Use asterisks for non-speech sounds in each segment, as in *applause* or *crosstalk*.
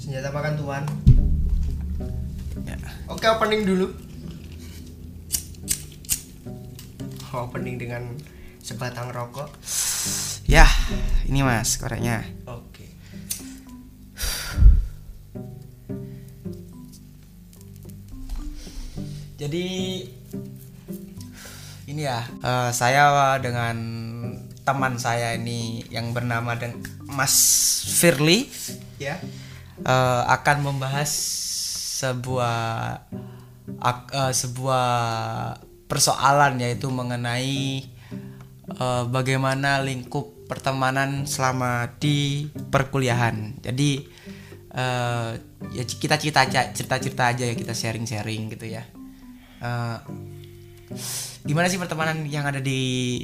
Senjata makan tuan. Ya. Oke, opening dulu. Opening dengan sebatang rokok. Ya, ini mas koreknya. Oke. Jadi ini ya, eh, saya dengan teman saya ini yang bernama Mas Firly Ya. Eh, akan membahas sebuah eh, sebuah persoalan yaitu mengenai eh, bagaimana lingkup pertemanan selama di perkuliahan. Jadi eh, ya kita cerita cerita-cerita aja ya kita sharing-sharing gitu ya. Eh, gimana sih pertemanan yang ada di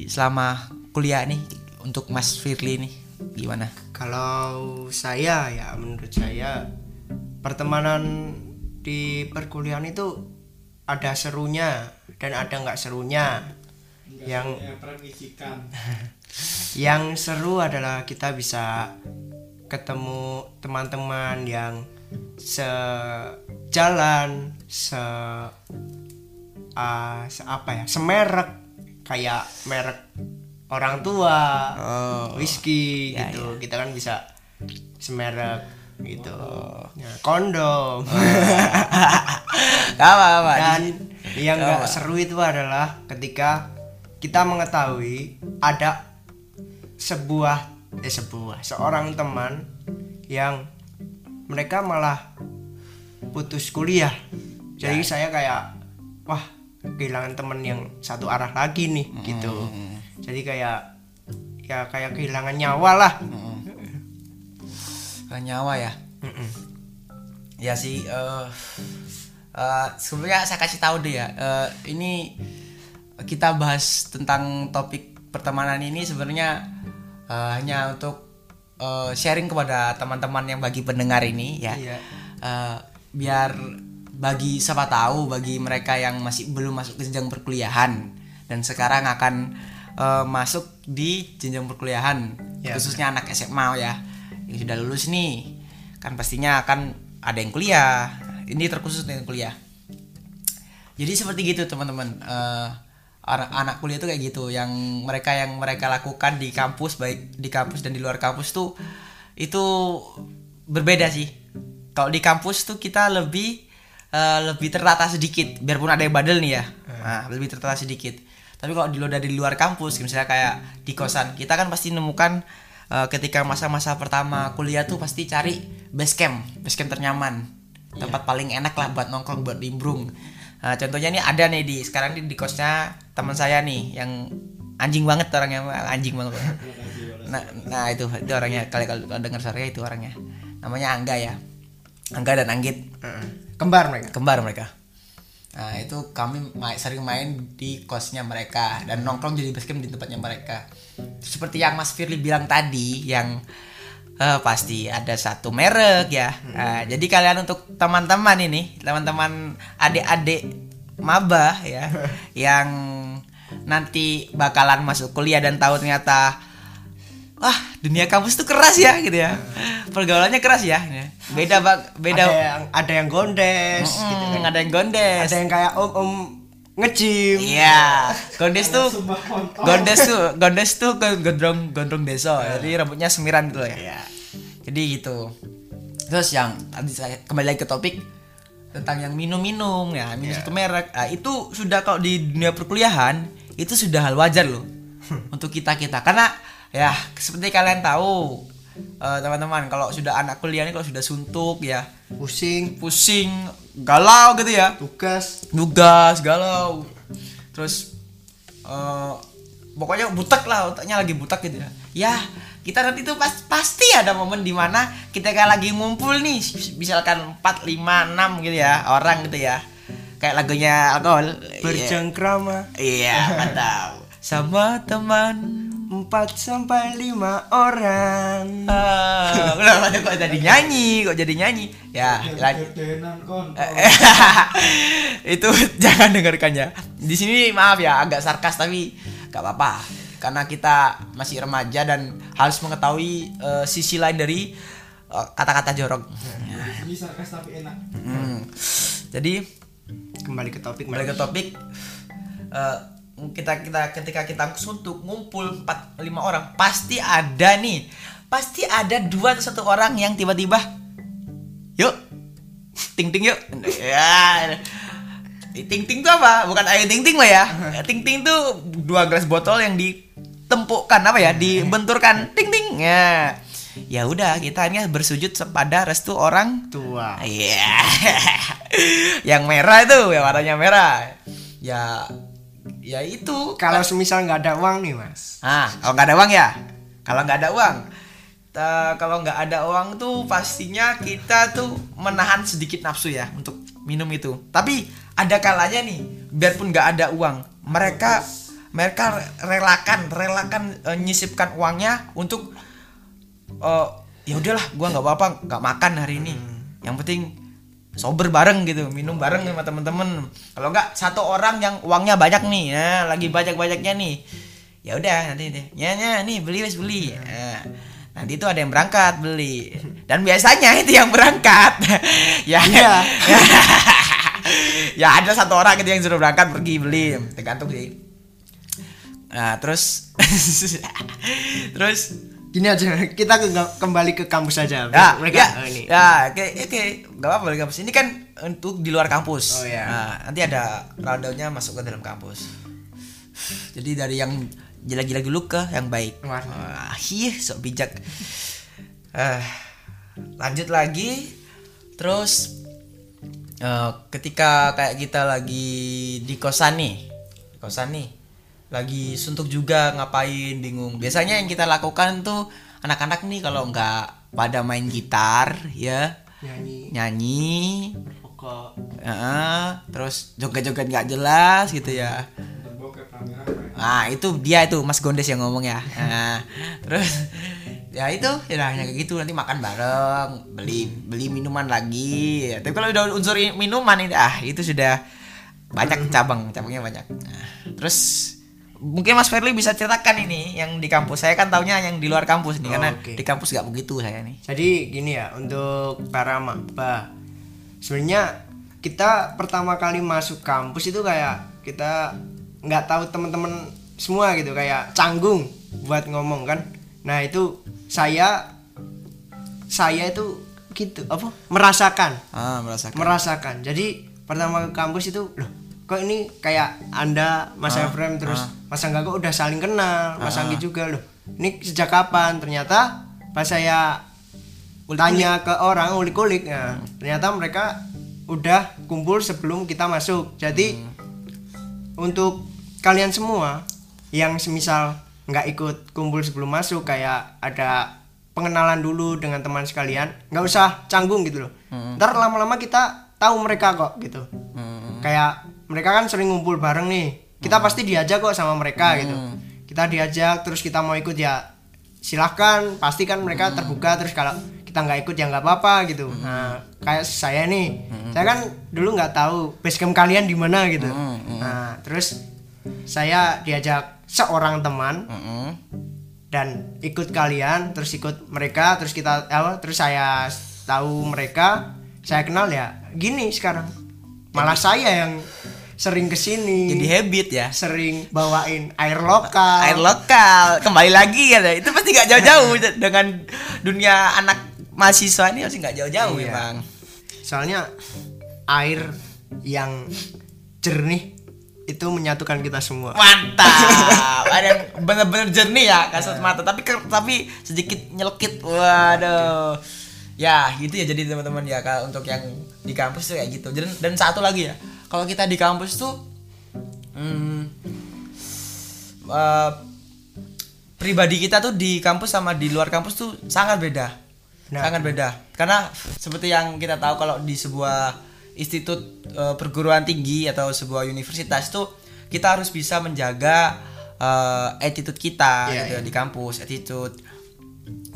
selama kuliah nih untuk Mas Firly nih gimana? Kalau saya ya menurut saya pertemanan di perkuliahan itu ada serunya dan ada nggak serunya. yang *laughs* yang seru adalah kita bisa ketemu teman-teman yang sejalan, se ah, se apa ya, semerek kayak merek orang tua, Oh. whisky Ya, gitu. Kita kan bisa semerek gitu. Ya, kondom. *laughs* Gak apa-apa. Dan yang apa? seru itu adalah ketika kita mengetahui ada sebuah eh sebuah seorang teman yang mereka malah putus kuliah. Jadi Ya. saya kayak wah kehilangan teman yang satu arah lagi nih gitu. Jadi kayak ya kayak kehilangan nyawa lah. Ke nyawa ya. Ya sih. eh eh, sebelumnya saya kasih tahu deh ya. eh, ini kita bahas tentang topik pertemanan ini sebenarnya eh, hanya untuk eh, sharing kepada teman-teman yang bagi pendengar ini ya. Iya. Eh, biar bagi siapa tahu bagi mereka yang masih belum masuk ke jenjang perkuliahan dan sekarang akan eh, masuk di jenjang perkuliahan Ya, khususnya anak SMA ya. Yang sudah lulus nih kan pastinya akan ada yang kuliah. Ini terkhusus dengan kuliah. Jadi seperti gitu teman-teman. Eh, anak anak kuliah tuh kayak gitu. Yang mereka yang mereka lakukan di kampus baik di kampus dan di luar kampus tuh itu berbeda sih. Kalau di kampus tuh kita lebih eh, lebih tertata sedikit biarpun ada yang bandel nih ya. Nah, lebih tertata sedikit tapi kalau di luar dari luar kampus misalnya kayak di kosan kita kan pasti nemukan eh, ketika masa-masa pertama kuliah tuh pasti cari base camp base camp ternyaman. Tempat paling enak lah buat nongkrong buat nimbrung. Nah, contohnya nih ada nih di sekarang di, di kosnya teman saya nih yang anjing banget orangnya anjing banget. *laughs* Nah, nah itu itu orangnya. Kali kalau kalau dengar suaranya itu orangnya. Namanya Angga ya. Angga dan Anggit. Kembar mereka. kembar mereka nah itu kami ma- sering main di kosnya mereka dan nongkrong jadi basecamp di tempatnya mereka. Seperti yang Mas Firly bilang tadi yang eh, pasti ada satu merek ya. Nah, jadi kalian untuk teman-teman ini teman-teman adik-adik maba ya *laughs* yang nanti bakalan masuk kuliah dan tahu ternyata wah dunia kampus tuh keras ya gitu ya pergaulannya keras ya beda bang beda Ada yang ada yang gondes Mm, gitu kan. ada yang gondes Ada yang kayak om-om nge-gym. Iya, gondes tuh gondes tuh gondes tuh ke- gondrong gondrong desa. Jadi rambutnya semiran gitu ya. Iya. Jadi gitu. Terus yang tadi saya kembali lagi ke topik tentang yang minum-minum ya, minum Iya. satu merek. Nah, itu sudah kalau di dunia perkuliahan itu sudah hal wajar loh untuk kita-kita karena ya seperti kalian tahu eh, teman-teman kalau sudah anak kuliah ini kalau sudah suntuk ya Pusing, pusing galau gitu ya. Tugas. nugas galau. Terus eh, pokoknya butek lah otaknya lagi butek gitu ya. Ya kita nanti tuh pas, pasti ada momen di mana kita kayak lagi ngumpul nih misalkan 4, 5, 6 gitu ya orang gitu ya. Kayak lagunya alkohol. Berjengkrama. Iya mantap. Sama teman 4 sampai 5 orang. Ah, udah kok jadi nyanyi kok jadi nyanyi ya lanjut *laughs* itu *laughs* jangan dengarkannya. Di sini maaf ya agak sarkas tapi gak apa-apa karena kita masih remaja dan harus mengetahui eh, sisi lain dari eh, kata-kata jorok Ini sarkas tapi enak. Hmm. jadi kembali ke topik kembali ke topik eh, kita kita ketika kita suntuk ngumpul 4 5 orang pasti ada nih. Pasti ada dua atau satu orang yang tiba-tiba yuk ting ting yuk. *laughs* Ya. Ting ting tuh apa? Bukan ayo ting ting lah ya. *laughs* Ting ting tuh dua gelas botol yang ditempukkan apa ya dibenturkan. *laughs* Ting ting ya. Ya udah kita hanya bersujud pada restu orang tua. Iya. yang merah itu, yang warnanya merah. Ya ya itu. kalau semisal nggak ada uang nih mas Ah, kalau nggak ada uang ya. Kalau nggak ada uang. Ta- kalau nggak ada uang tuh pastinya kita tuh menahan sedikit nafsu ya untuk minum itu. Tapi ada kalanya nih, biarpun nggak ada uang, mereka mereka relakan relakan eh, nyisipkan uangnya untuk eh, ya udahlah, gua nggak apa-apa, nggak makan hari ini. Yang penting sober bareng gitu, minum bareng sama temen-temen. Kalau nggak satu orang yang uangnya banyak nih, ya lagi banyak-banyaknya nih, ya udah nanti deh, ya ya nih beli wes beli. Nah, nanti itu ada yang berangkat beli, dan biasanya itu yang berangkat, *laughs* ya Iya. *laughs* ya ada satu orang gitu yang suruh berangkat pergi beli, tergantung sih. Nah terus, *laughs* terus gini aja *laughs* kita ke- kembali ke kampus aja ya, mereka ya, oh, ini ya, oke, oke, nggak apa-apa di kampus. Ini kan untuk di luar kampus. Oh, iya. Nah, nanti ada rundownnya masuk ke dalam kampus. Jadi dari yang gila-gila dulu ke yang baik. Wah. Iya, sok bijak. Eh, lanjut lagi, terus eh, ketika kayak kita lagi di kosan nih, di kosan nih, lagi suntuk juga ngapain bingung. Biasanya yang kita lakukan tuh anak-anak nih kalau nggak pada main gitar ya nyanyi nyanyi pokok Heeh, terus joget-joget nggak jelas gitu ya. Nah itu dia itu Mas Gondes yang ngomong ya. Nah, terus ya itu ya hanya kayak gitu nanti makan bareng, beli beli minuman lagi. Tapi kalau udah unsur minuman ini ah itu sudah banyak *laughs* cabang cabangnya banyak. Nah, terus mungkin Mas Ferli bisa ceritakan ini yang di kampus. Saya kan taunya yang di luar kampus nih Oh, karena oke. di kampus nggak begitu saya nih. Jadi gini ya untuk para maba sebenarnya kita pertama kali masuk kampus itu kayak kita nggak tahu teman-teman semua gitu kayak canggung buat ngomong kan. Nah itu saya saya itu gitu apa merasakan Ah merasakan. merasakan. Jadi pertama ke kampus itu loh kok ini kayak anda Mas Ah, Efrem terus Mas Angga kok udah saling kenal Mas Anggi juga. Loh ini sejak kapan? Ternyata pas saya tanya ke orang ulik-ulik nah, ternyata mereka udah kumpul sebelum kita masuk. Jadi untuk kalian semua yang semisal nggak ikut kumpul sebelum masuk kayak ada pengenalan dulu dengan teman sekalian nggak usah canggung gitu loh. Ntar lama-lama kita tahu mereka kok gitu. Hmm. kayak mereka kan sering ngumpul bareng nih. Kita pasti diajak kok sama mereka gitu. Kita diajak terus kita mau ikut ya silahkan. Pasti kan mereka terbuka terus kalau kita nggak ikut ya nggak apa-apa gitu. Nah kayak saya nih. Saya kan dulu nggak tahu basecamp kalian di mana gitu. Nah terus saya diajak seorang teman Mm-mm. dan ikut kalian terus ikut mereka terus kita apa terus saya tahu mereka saya kenal ya gini sekarang. Malah saya yang sering ke sini Jadi habit ya. sering bawain air lokal. Air lokal. Kembali lagi ya itu pasti nggak jauh-jauh dengan dunia anak mahasiswa ini pasti nggak jauh-jauh Iya. memang soalnya air yang jernih itu menyatukan kita semua. Mantap. Ada yang *laughs* bener-bener jernih ya kasat mata tapi tapi sedikit nyelkit waduh. Ya gitu ya jadi teman-teman ya kalau untuk yang di kampus tuh kayak gitu. Dan, dan satu lagi ya kalau kita di kampus tuh hmm, eh, pribadi kita tuh di kampus sama di luar kampus tuh sangat beda Nah. sangat beda karena seperti yang kita tahu kalau di sebuah institut eh, perguruan tinggi atau sebuah universitas tuh kita harus bisa menjaga eh, attitude kita Iya, gitu iya. di kampus attitude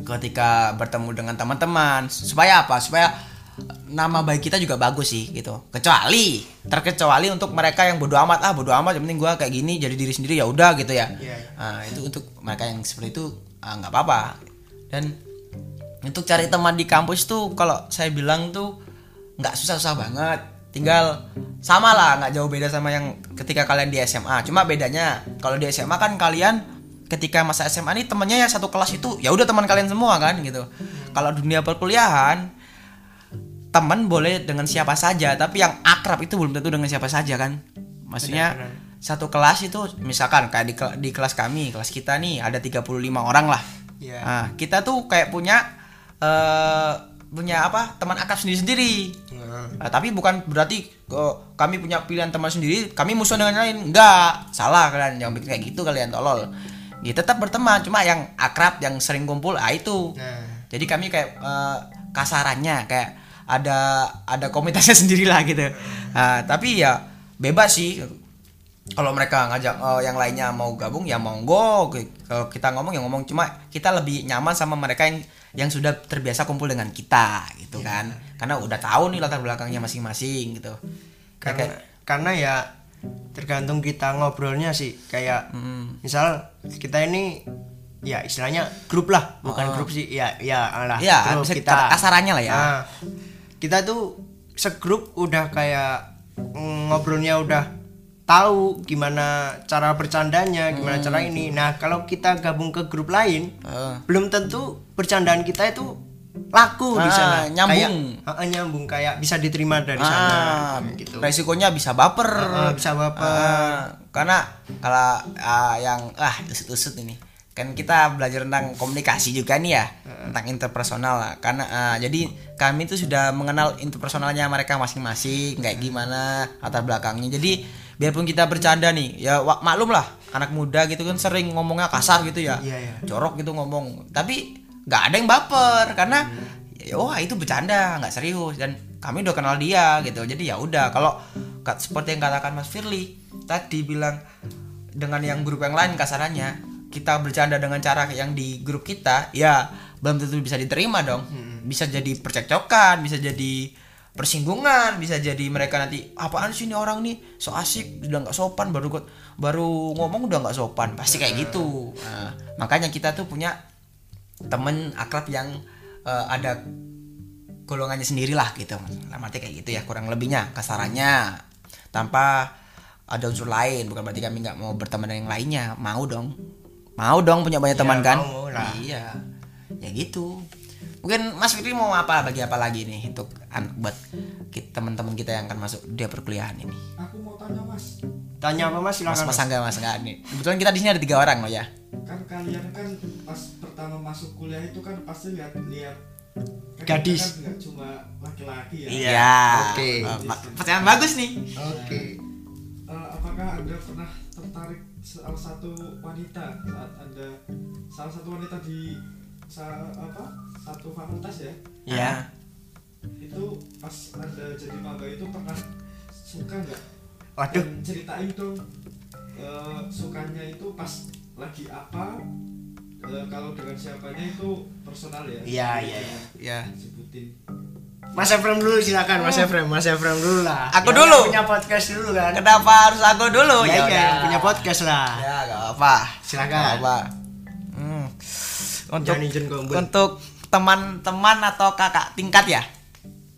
ketika bertemu dengan teman-teman supaya apa supaya nama baik kita juga bagus sih gitu. Kecuali terkecuali untuk mereka yang bodoh amat ah bodoh amat yang penting gua kayak gini jadi diri sendiri ya udah gitu ya. Iya. Nah, itu untuk mereka yang seperti itu ah, nggak apa-apa. Dan untuk cari teman di kampus tuh kalau saya bilang tuh nggak susah-susah banget. Tinggal sama lah nggak jauh beda sama yang ketika kalian di SMA cuma bedanya kalau di SMA kan kalian ketika masa SMA ini temennya ya satu kelas itu ya udah teman kalian semua kan gitu. Kalau dunia perkuliahan teman boleh dengan siapa saja tapi yang akrab itu belum tentu dengan siapa saja kan maksudnya Benar-benar. satu kelas itu misalkan kayak di, di kelas kami kelas kita nih ada 35 orang lah Iya. Nah, kita tuh kayak punya eh punya apa teman akrab sendiri-sendiri Nah, Nah, tapi bukan berarti oh, kami punya pilihan teman sendiri, kami musuh dengan yang lain. Enggak, salah kalian jangan bikin kayak gitu kalian tolol. Ya tetap berteman, cuma yang akrab, yang sering kumpul, ah itu. Nah, Jadi kami kayak eh, kasarannya kayak ada ada komunitasnya *laughs* sendiri lah gitu. Nah, tapi ya bebas sih. Kalau mereka ngajak eh, yang lainnya mau gabung ya monggo. Kalau kita ngomong ya ngomong cuma kita lebih nyaman sama mereka yang yang sudah terbiasa kumpul dengan kita gitu kan. Karena udah tahu nih latar belakangnya masing-masing gitu. karena Kayak- karena ya tergantung kita ngobrolnya sih kayak Mm. misal kita ini ya istilahnya grup lah bukan grup sih ya ya lah. Ya, grup bisa kasarannya lah ya. Nah, kita tuh segrup udah kayak mm, ngobrolnya udah tahu gimana cara bercandanya gimana Hmm. cara ini nah kalau kita gabung ke grup lain Eh, belum tentu bercandaan kita itu laku di Ah, sana nyambung. kayak, nyambung kayak bisa diterima dari ah, sana gitu Resikonya bisa baper. Ah, bisa baper. Ah, karena kalau ah, yang ah usut-usut ini kan kita belajar tentang komunikasi juga nih ya tentang interpersonal lah. karena ah, jadi kami tuh sudah mengenal interpersonalnya mereka masing-masing kayak gimana latar belakangnya. Jadi biarpun kita bercanda nih ya maklum lah anak muda gitu kan sering ngomongnya kasar gitu ya. Iya, iya. jorok gitu ngomong. Tapi nggak ada yang baper karena ya, wah itu bercanda nggak serius. Dan kami udah kenal dia gitu. Jadi ya udah kalau ka- seperti yang katakan Mas Firly tadi bilang dengan yang grup yang lain kasarannya kita bercanda dengan cara yang di grup kita ya belum tentu bisa diterima dong. Bisa jadi percekcokan bisa jadi persinggungan bisa jadi mereka nanti apaan sih ini orang nih? So asik udah nggak sopan. Baru baru ngomong udah nggak sopan. Pasti kayak gitu. Nah, makanya kita tuh punya temen akrab yang eh, ada golongannya sendiri lah gitu arti kayak gitu ya kurang lebihnya kasarannya. Tanpa ada unsur lain bukan berarti kami nggak mau berteman dengan yang lainnya. Mau dong mau dong punya banyak Iya, teman kan mau lah. iya ya gitu mungkin Mas Fikri mau apa bagi apa lagi nih untuk buat teman-teman kita yang akan masuk dia perkuliahan ini Aku mau tanya mas, tanya apa mas silakan mas Mas. Angga mas Angga nih kebetulan kita di sini ada tiga orang loh ya kan kalian kan pas pertama masuk kuliah itu kan pasti lihat-lihat Gadis. kan nggak cuma laki-laki ya. Iya. ya oke. Eh, ma- pertanyaan bagus nih oke Eh, apakah anda pernah tertarik salah satu wanita saat anda salah satu wanita di sa- apa satu fakultas ya? Ya itu pas anda jadi maba itu pernah suka nggak? Waduh. Dan ceritain dong eh, sukanya itu pas lagi apa? Eh, kalau dengan siapanya itu personal ya. Iya, iya, iya. ya sebutin Mas Efrem dulu silakan. Mas Efrem Mas Efrem dulu lah. Aku Yang dulu. punya podcast dulu kan. Kenapa harus aku dulu? Ya, iya, udah. yang punya podcast lah. Ya gak apa Silakan. Gak apa Hmm. untuk Jangan izin gombel. untuk teman-teman atau kakak tingkat ya?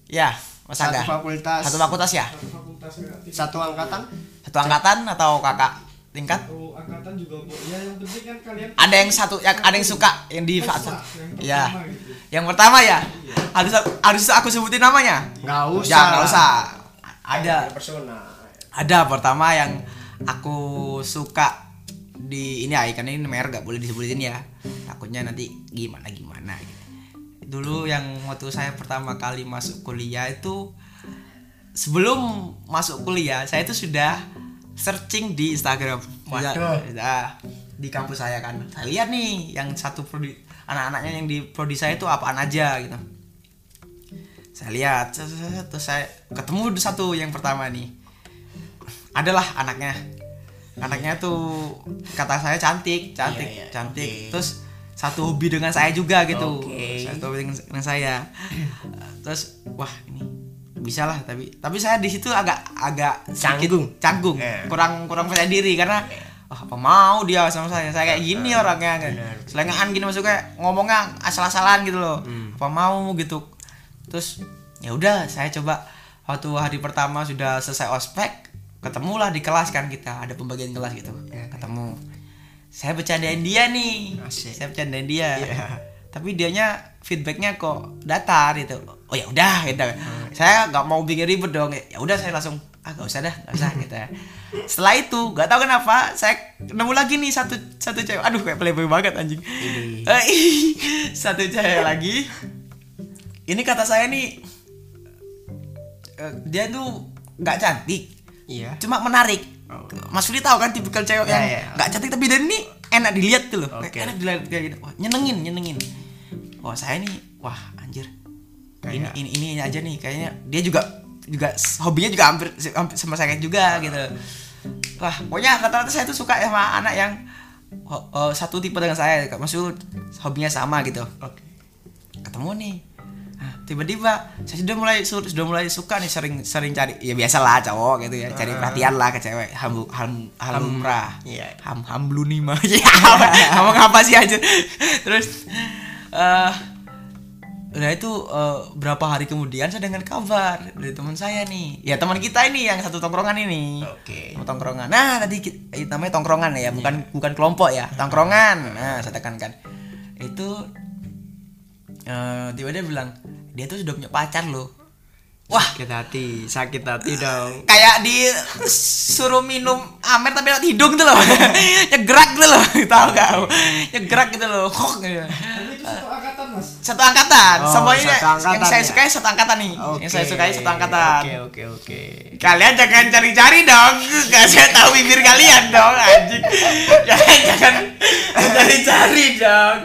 Ya mas satu Angga fakultas. Satu fakultas ya? Satu fakultas ya, angkatan? Satu angkatan atau kakak tingkat? Satu angkatan juga bu ya yang penting kan kalian ada yang satu yang ada yang suka yang di lah, yang ya. Pertama gitu. Yang pertama ya? Harus harus aku sebutin namanya? Nggak usah. ya nggak lah. usah. Ada. Ada pertama yang aku suka di ini ya ikan ini merek gak boleh disebutin ya. Takutnya nanti gimana gimana gitu. dulu yang waktu saya pertama kali masuk kuliah itu sebelum masuk kuliah saya itu sudah searching di Instagram. Waduh. Sudah- sudah. Di kampus saya kan. Saya lihat nih yang satu prodi anak-anaknya yang di prodi saya itu apaan aja gitu saya lihat terus saya ketemu satu yang pertama nih adalah anaknya anaknya tuh kata saya cantik cantik Iya, iya, cantik oke. terus satu hobi dengan saya juga gitu Oke. satu hobi dengan, saya terus wah ini bisa lah tapi tapi saya di situ agak agak Canggung. canggung Iya. kurang kurang percaya diri karena oh, apa mau dia sama saya? Saya kayak gini orangnya kan Benar. selengean gini masuk kayak ngomongnya asal-asalan gitu loh. Hmm. apa mau gitu. Terus ya udah saya coba waktu hari pertama sudah selesai ospek ketemulah di kelas kan kita ada pembagian kelas gitu. Ya. ketemu. Saya bercandain dia nih. Asik. saya bercandain dia. Iya. tapi dianya feedbacknya kok datar gitu. Oh ya udah gitu. Saya nggak mau bikin ribet dong. Ya udah saya langsung ah gak usah dah gak usah gitu ya setelah itu nggak tahu kenapa saya nemu lagi nih satu satu cewek aduh kayak playboy banget anjing. Eh, *laughs* satu cewek lagi ini kata saya nih eh, dia tuh nggak cantik Iya. cuma menarik Oh. Mas Fili tahu kan tipikal cewek Ya, yang ya. nggak cantik tapi dari ini enak dilihat tuh loh Oke. enak dilihat kayak gitu wah, nyenengin nyenengin wah saya nih wah anjir ini, ini ini aja nih kayaknya dia juga juga hobinya juga hampir, hampir sama saya juga gitu. Wah pokoknya kata-kata saya tuh suka sama anak yang oh, satu tipe dengan saya. Maksud hobinya sama gitu. Oke. ketemu nih. Nah, tiba-tiba saya sudah mulai su- sudah mulai suka nih sering sering cari ya biasalah cowok gitu ya cari perhatian lah ke cewek. Ham ham halumrah Iya. ham hamlu nih mah *laughs* ya ngomong apa sih aja terus eh udah itu eh, berapa hari kemudian saya dengar kabar dari teman saya nih. Ya teman kita ini yang satu tongkrongan ini. Oke. Mau tongkrongan. Nah tadi ki- eh, namanya tongkrongan ya bukan bukan kelompok ya tongkrongan. Nah saya tekankan. Itu eh tiba-tiba dia bilang dia tuh sudah punya pacar loh. Wah. Sakit hati, sakit hati *laughs* dong. kayak disuruh minum amer tapi lewat hidung tuh loh. *laughs* Nyegerak gitu loh. *laughs* Tahu gak nyegerak gitu loh. Kok gitu. Satu angkatan. Oh, semua ini angkatan yang saya ya? sukai satu angkatan nih. Yang saya sukai satu angkatan. Oke, oke, oke. Kalian jangan cari-cari dong. Gak saya tahu bibir kalian dong anjing. Jangan, jangan. Cari-cari dong.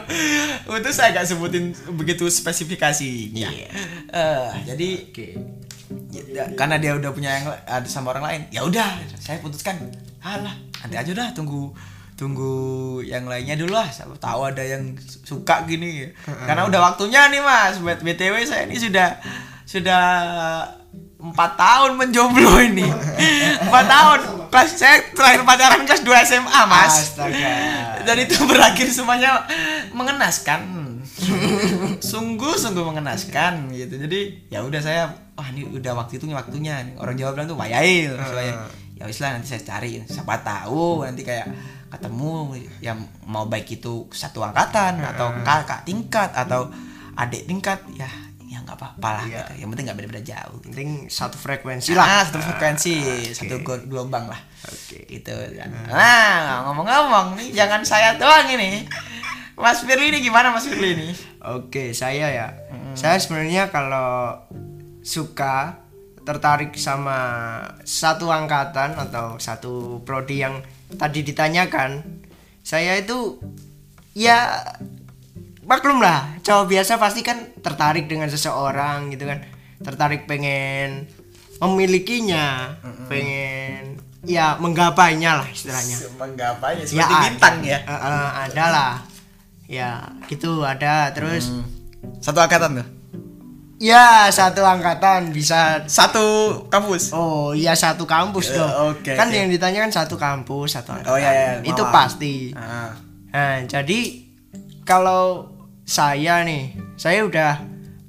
Itu saya gak sebutin begitu spesifikasinya. Eh, Jadi Oke. ya, Karena dia udah punya yang ada sama orang lain ya udah saya putuskan. Alah nanti aja dah tunggu tunggu yang lainnya dulu lah. Siapa tahu ada yang su- suka gini. Karena udah waktunya nih mas. Buat btw saya ini sudah sudah empat tahun menjomblo ini. *laughs* Empat tahun. Kelas saya terakhir pacaran kelas 2 SMA mas. Astaga. dan itu berakhir semuanya mengenaskan. Sungguh sungguh mengenaskan gitu. Jadi ya udah saya wah ini udah waktu itu waktunya. Orang Jawa bilang tuh wayail uh. ya wis lah nanti saya cari. Siapa tahu nanti kayak ketemu yang mau baik itu satu angkatan atau kakak tingkat atau adik tingkat ya ya nggak apa-apa lah Iya. gitu. yang penting nggak beda-beda jauh Penting satu frekuensi lah. lah satu frekuensi oke. satu gel- gelombang lah Oke. gitu nah ngomong-ngomong nih jangan saya doang ini Mas Firly ini gimana Mas Firly ini Oke, saya ya. Saya sebenarnya kalau suka tertarik sama satu angkatan atau satu prodi yang tadi ditanyakan, saya itu ya maklum lah, cowok biasa pasti kan tertarik dengan seseorang gitu kan. Tertarik pengen memilikinya, pengen ya menggapainya lah istilahnya. menggapainya Ya, ada. Eh, eh, ada lah. Ya, gitu ada terus satu angkatan tuh Ya satu angkatan bisa satu kampus Oh iya satu kampus Eh, dong oke, Kan oke. yang ditanya kan satu kampus satu angkatan Oh, iya, iya, Itu pasti Ah. Nah jadi Kalau saya nih Saya udah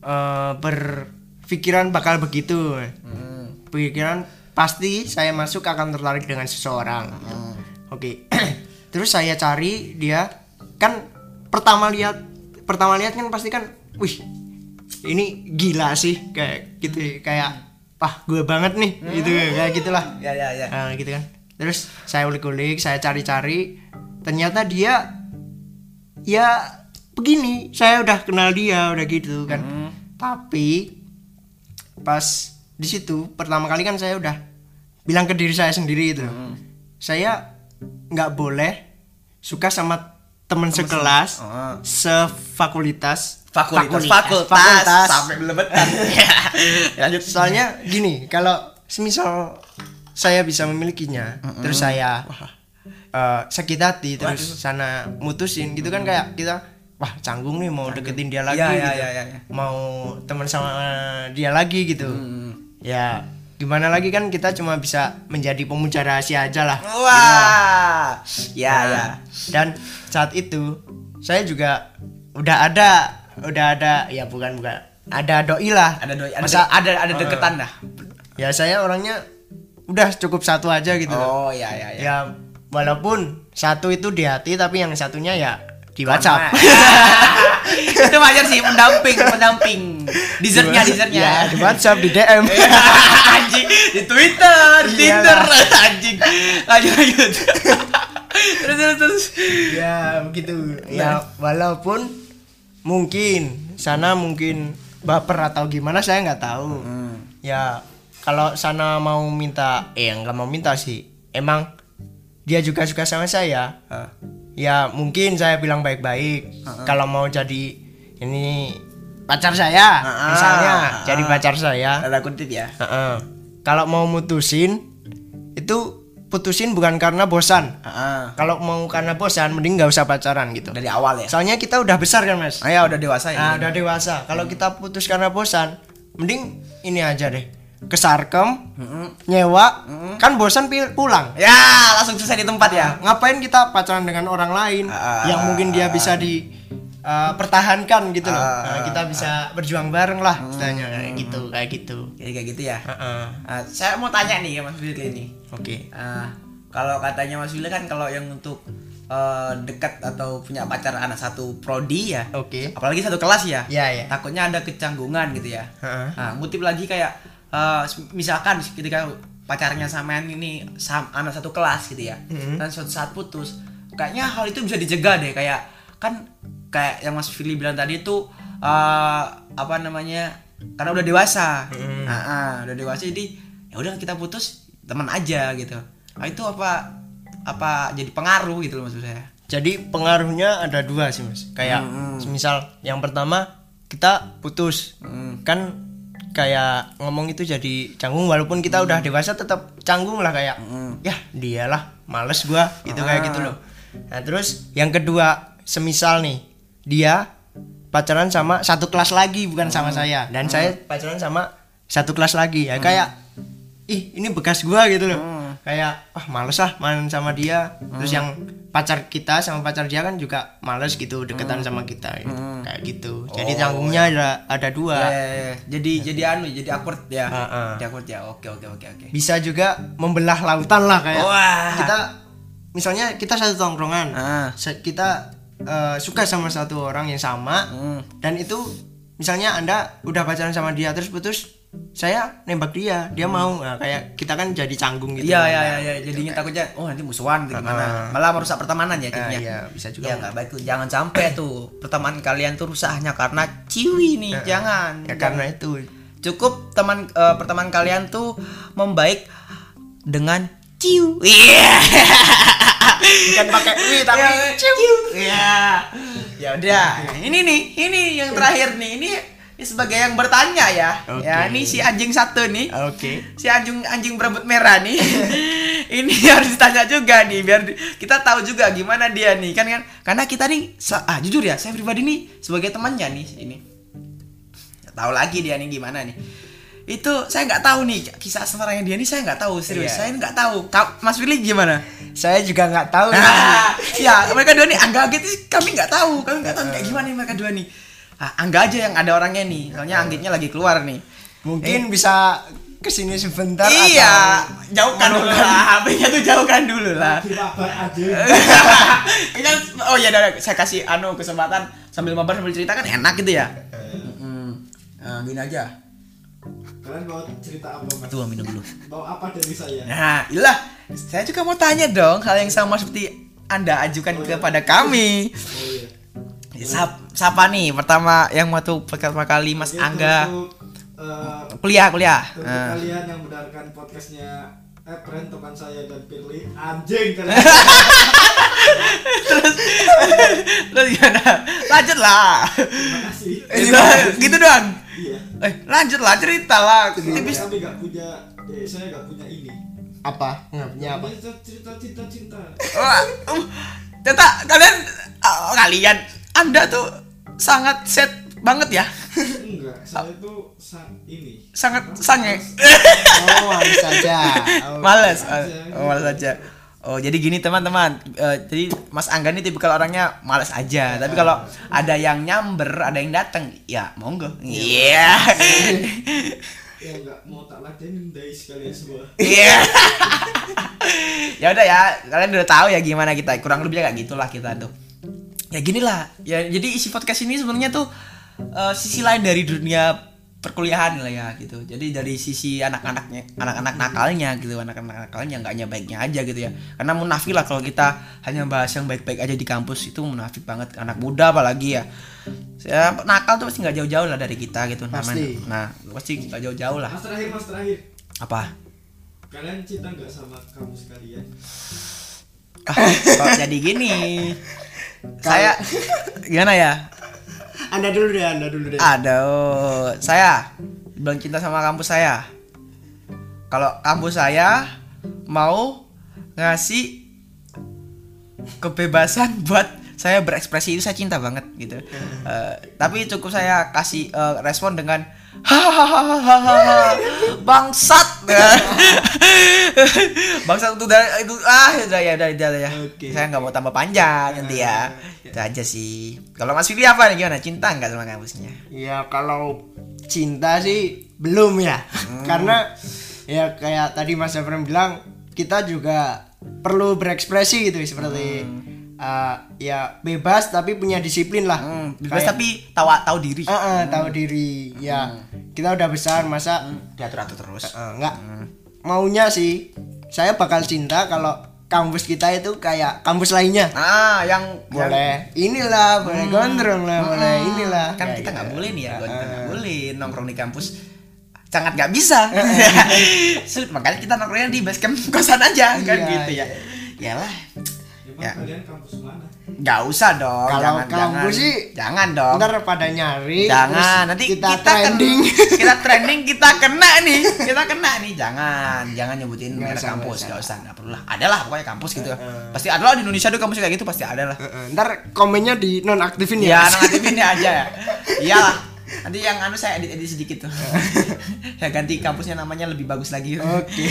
eh, Berpikiran bakal begitu Hmm. Pikiran pasti saya masuk akan tertarik dengan seseorang. Hmm. Oke *clears throat* Terus saya cari dia Kan pertama lihat Pertama lihat kan pasti kan Wih ini gila sih kayak gitu kayak wah gue banget nih gitu kayak gitulah. Ya ya ya. Nah, gitu kan. Terus saya ulik-ulik saya cari-cari ternyata dia ya begini saya udah kenal dia udah gitu kan. Tapi pas di situ pertama kali kan saya udah bilang ke diri saya sendiri itu saya nggak boleh suka sama teman sekelas Oh. sefakultas. Fakultas fakultas, sampai belebetan. *laughs* Lanjut. Soalnya gini kalau semisal saya bisa memilikinya terus saya eh, sakit hati terus sana mutusin gitu kan kayak kita wah canggung nih mau deketin dia lagi Ya, gitu. ya, ya, ya. mau teman sama dia lagi gitu. Ya gimana lagi kan kita cuma bisa menjadi pemuja rahasia aja lah wah ya Nah, ya dan saat itu saya juga udah ada udah ada ya bukan bukan ada doi lah Ada doi, ada Masa- ada ada deketan dah. ya saya orangnya udah cukup satu aja gitu. Oh iya iya iya. ya walaupun satu itu di hati tapi yang satunya ya di WhatsApp. *laughs* Itu wajar sih pendamping pendamping. Dessertnya dessertnya. Ya di WhatsApp di DM anjing. Di Twitter di Iyalah. Tinder *laughs* anjing. Lanjut lanjut. Terus terus terus. Ya begitu. Ya walaupun mungkin sana mungkin baper atau gimana saya nggak tahu. Ya kalau sana mau minta eh nggak mau minta sih. Emang dia juga suka sama saya. Ah. Ya mungkin saya bilang baik-baik. Kalau mau jadi ini pacar saya. Ah, misalnya ah, jadi ah. pacar saya. Ada kutip ya. Heeh. kalau mau mutusin itu putusin bukan karena bosan. Heeh. kalau mau karena bosan mending nggak usah pacaran gitu. Dari awal ya? Soalnya kita udah besar kan mas? Ah, ya udah dewasa ya. Nah udah dewasa. Kalau kita putus karena bosan mending ini aja deh kesarkem nyewa kan bosan pulang. Ya langsung selesai di tempat ya. Ngapain kita pacaran dengan orang lain Ah. yang mungkin dia bisa di uh, pertahankan gitu loh. Ah. Nah, kita bisa berjuang bareng lah istilahnya. Kayak gitu kayak gitu. Jadi kayak gitu ya? Heeh. Ah, saya mau tanya nih ya Mas Willy ini. Oke. Ah, kalau katanya Mas Willy kan kalau yang untuk eh, dekat atau punya pacar anak satu prodi ya oke. apalagi satu kelas ya ya ya. takutnya ada kecanggungan gitu ya. Heeh. nah ngutip lagi kayak eh, misalkan ketika pacarnya sampean ini sam- anak satu kelas gitu ya Mhm. dan suatu saat putus kayaknya hal itu bisa dicegah deh kayak kan kayak yang Mas Willy bilang tadi itu eh, apa namanya karena udah dewasa Mhm. Nah, ah, udah dewasa jadi ya udah kita putus teman aja gitu nah, itu apa apa jadi pengaruh gitu loh maksud saya Jadi pengaruhnya ada dua sih mas. Kayak misal yang pertama kita putus, Hmm. kan kayak ngomong itu jadi canggung walaupun kita udah dewasa tetap canggung lah kayak ya dialah males gua gitu kayak gitu loh. Nah terus yang kedua semisal nih dia pacaran sama satu kelas lagi bukan sama saya. Dan saya pacaran sama satu kelas lagi. Ya kayak ih ini bekas gua gitu loh kayak ah males ah main sama dia terus yang pacar kita sama pacar dia kan juga males gitu deketan sama kita gitu. kayak gitu jadi canggungnya ada ada dua Ya, ya, ya. jadi jadi anu jadi awkward ya Ah, ah. jadi awkward ya oke oke oke oke bisa juga membelah lautan lah kayak Wah. kita misalnya kita satu tongkrongan. Se- kita eh, suka sama satu orang yang sama Hmm. dan itu misalnya anda udah pacaran sama dia terus putus saya nembak dia dia mau nah, kayak kita kan jadi canggung gitu Iya iya iya ya. jadinya takutnya oh nanti musuhan gitu gimana? Malah merusak pertemanan ya Ah, jadinya. iya, bisa juga. ya nggak baik tuh. Jangan sampai tuh pertemanan kalian tuh rusak hanya karena ciwi nih jangan. Ya karena itu. Cukup teman eh, pertemanan kalian tuh membaik dengan ciu. Iya. Bukan pakai wi tapi ciu. Iya. Ya udah ini nih ini yang terakhir nih. Ini ini sebagai yang bertanya ya. Oke. ya ini si anjing satu nih. Oke. Si anjing anjing berebut merah nih. *laughs* Ini *laughs* harus ditanya juga nih biar kita tahu juga gimana dia nih kan kan? Karena kita nih ah jujur ya saya pribadi nih sebagai temannya nih ini. Nggak tahu lagi dia nih gimana nih. Itu saya nggak tahu nih kisah asmaranya dia nih saya nggak tahu serius. Iya. saya nggak tahu. Ka- Mas Willy gimana? Saya juga nggak tahu. Nah, *laughs* ya mereka dua nih Angga gitu kami nggak tahu. Kami nggak tahu kayak gimana nih mereka dua nih Angga aja yang ada orangnya nih. Soalnya Anggitnya lagi keluar nih. Mungkin bisa ke sini sebentar iya atau jauhkan dulu lah. HP-nya tuh jauhkan dulu lah. Aja. *laughs* Kan oh ya udah saya kasih anu kesempatan sambil mabar sambil cerita kan enak gitu ya. Nah, gini aja. Kalian mau cerita apa mas? Tuh minum dulu. Mau apa dari saya? Nah ilah saya juga mau tanya dong hal yang sama seperti anda ajukan kepada kami. Oh iya Sap, siapa nih? Pertama yang mau tuh pertama kali Mas Ini Angga. untuk, eh, kuliah kuliah. untuk Nah. kalian yang mendengarkan podcastnya Epren teman saya dan Pirli. Anjing kalian *laughs* terus gimana? Lanjut lah. Terima kasih. Gitu, gitu doang? Iya. Eh lanjut lah cerita lah. Tipis. kami gak punya eh, saya gak punya ini. Apa? Nggak punya apa? Punya cerita cinta cinta Wah, uh, ternyata kalian oh, kalian anda tuh sangat set banget ya enggak *laughs* saya tuh sa ini sangat sange *laughs* oh harus saja Oh, males aja. oh, males aja Oh jadi gini teman-teman, Eh, jadi Mas Angga ini tipikal orangnya malas aja. Tapi kalau ada yang nyamber, ada yang datang, ya monggo. Iya. ya nggak mau tak ladenin dari sekalian semua Iya. *laughs* ya udah ya, kalian udah tahu ya gimana kita. Kurang lebihnya kayak gitulah kita tuh. Ya gini lah. Ya jadi isi podcast ini sebenarnya tuh eh, sisi lain dari dunia perkuliahan lah ya gitu. Jadi dari sisi anak-anaknya, anak-anak nakalnya gitu, anak-anak nakalnya nggak hanya baiknya aja gitu ya. Karena munafik lah kalau kita hanya bahas yang baik-baik aja di kampus itu munafik banget anak muda apalagi ya. Ya, nakal tuh pasti nggak jauh-jauh lah dari kita gitu. Pasti. Nah, pasti nggak jauh-jauh lah. mas terakhir mas terakhir Apa? kalian cinta nggak sama kamu sekalian Ah, kok jadi gini saya *laughs* gimana ya? Anda dulu deh anda dulu deh. Aduh saya bilang cinta sama kampus saya. Kalau kampus saya mau ngasih kebebasan *laughs* buat saya berekspresi itu saya cinta banget gitu. Eh, tapi cukup saya kasih eh, respon dengan hahaha bangsat. *laughs* Bangsat itu dari itu ah udah ya udah udah ya. Oke. saya nggak mau tambah panjang nanti ya. Itu aja sih. Kalau Mas Fikri apa nih gimana? Cinta nggak sama kampusnya? Ya kalau cinta sih belum ya. Karena ya kayak tadi Mas Efrem bilang kita juga perlu berekspresi gitu seperti uh, ya bebas tapi punya disiplin lah. Hmm, bebas Kayak- tapi tahu tahu diri. Ah, ah, tahu diri. Ya kita udah besar masa diatur atur terus. Eh, nggak maunya sih saya bakal cinta kalau kampus kita itu kayak kampus lainnya. Ah yang yang- boleh inilah boleh gondrong lah boleh inilah. Kan Kayak kita nggak gitu. boleh nih ya kita nggak boleh nongkrong di kampus. Sangat nggak bisa. *laughs* Sulit makanya kita nongkrongnya di base camp kosan aja kan Iya, gitu ya. Yalah, emang Ya. kalian kampus mana? Nggak usah dong Kalau jangan kampus jangan. sih, jangan dong. ntar pada nyari jangan nanti kita, kita, ken- trending. *laughs* kita *laughs* trending kita kena nih kita kena nih. Jangan jangan nyebutin Nggak merek usah, kampus nggak nggak usah nggak perlu lah ada lah pokoknya kampus gitu. Heeh. pasti ada lah di Indonesia tuh kampus kayak gitu pasti ada lah. Heeh, ntar komennya di nonaktifin ya. Ya *laughs* nanti ini aja ya. Iyalah nanti yang anu saya edit edit sedikit tuh. Saya ganti kampusnya namanya lebih bagus lagi. Oke.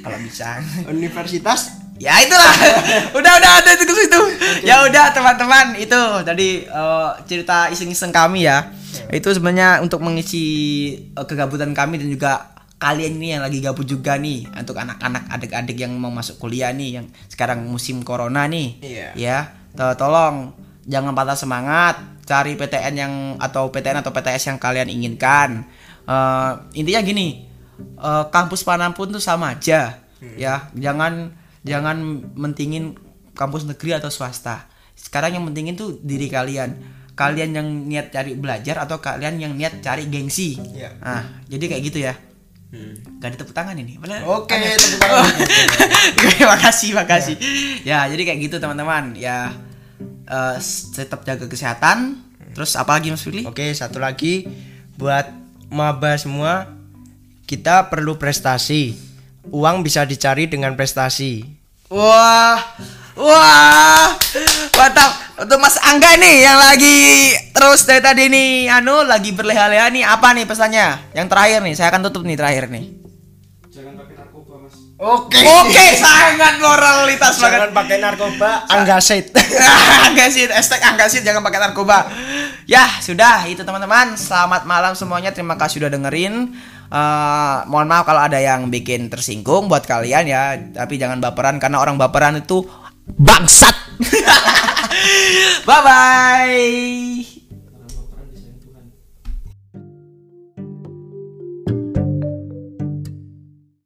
kalau bisa. Universitas ya itulah. *laughs* Udah udah ada itu ke situ ya udah teman-teman itu. Tadi eh, cerita iseng-iseng kami ya. Itu sebenarnya untuk mengisi eh, kegabutan kami dan juga kalian ini yang lagi gabut juga nih. Untuk anak-anak adik-adik yang mau masuk kuliah nih yang sekarang musim corona nih. Iya. ya to- tolong jangan patah semangat. Cari PTN yang atau PTN atau PTS yang kalian inginkan. Eh, intinya gini eh, kampus mana pun tuh sama aja. Ya jangan jangan mentingin kampus negeri atau swasta sekarang yang mentingin tuh diri kalian kalian yang niat cari belajar atau kalian yang niat cari gengsi Iya. nah jadi kayak gitu ya Gak ada tepuk tangan ini bener Oke, Ada. tepuk tangan. Terima *laughs* kasih, makasih. Ya, jadi kayak gitu teman-teman. Ya, eh, tetap jaga kesehatan. Terus apa lagi Mas Firly? Oke, satu lagi buat maba semua kita perlu prestasi. Uang bisa dicari dengan prestasi. Wah, wah, mantap. Untuk Mas Angga nih yang lagi terus dari tadi nih, anu lagi berleha-leha nih. Apa nih pesannya? Yang terakhir nih, saya akan tutup nih terakhir nih. jangan pakai narkoba mas Oke. Oke, sangat moralitas banget. Jangan pakai narkoba, anggasit. Anggasit, *laughs* hashtag anggasit jangan pakai narkoba. Ya, sudah itu teman-teman. Selamat malam semuanya. Terima kasih sudah dengerin. Eh, mohon maaf kalau ada yang bikin tersinggung buat kalian ya. Tapi jangan baperan karena orang baperan itu bangsat. *laughs* bye bye.